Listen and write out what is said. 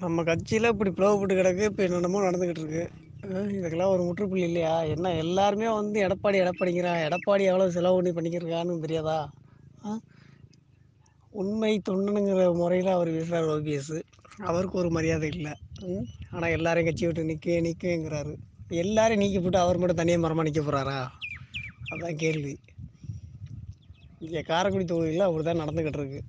நம்ம கட்சியில் இப்படி பிளவுபட்டு கிடக்கு இப்போ என்னென்னமோ நடந்துக்கிட்டு இருக்கு. இதுக்கெல்லாம் ஒரு முற்றுப்புள்ளி இல்லையா? என்ன எல்லாருமே வந்து எடப்பாடி எடப்பாடிங்கிறான் எடப்பாடி எவ்வளோ செலவு பண்ணி பண்ணிக்கிறான்னு தெரியாதா? ஆ? உண்மை தொண்டனுங்கிற முறையில் அவர் பேசுகிறார் ஓபிஎஸ். அவருக்கு ஒரு மரியாதை இல்லை. ஆனால் எல்லாரையும் கட்சி விட்டு நிற்க நிற்கங்கிறாரு எல்லாரையும் நீக்கி போட்டு அவர் மட்டும் தனியாக மரமாக நிற்க போகிறாரா அதுதான் கேள்வி. இங்கே காரைக்குடி தொகுதியில் அப்படி தான் நடந்துக்கிட்டு இருக்கு.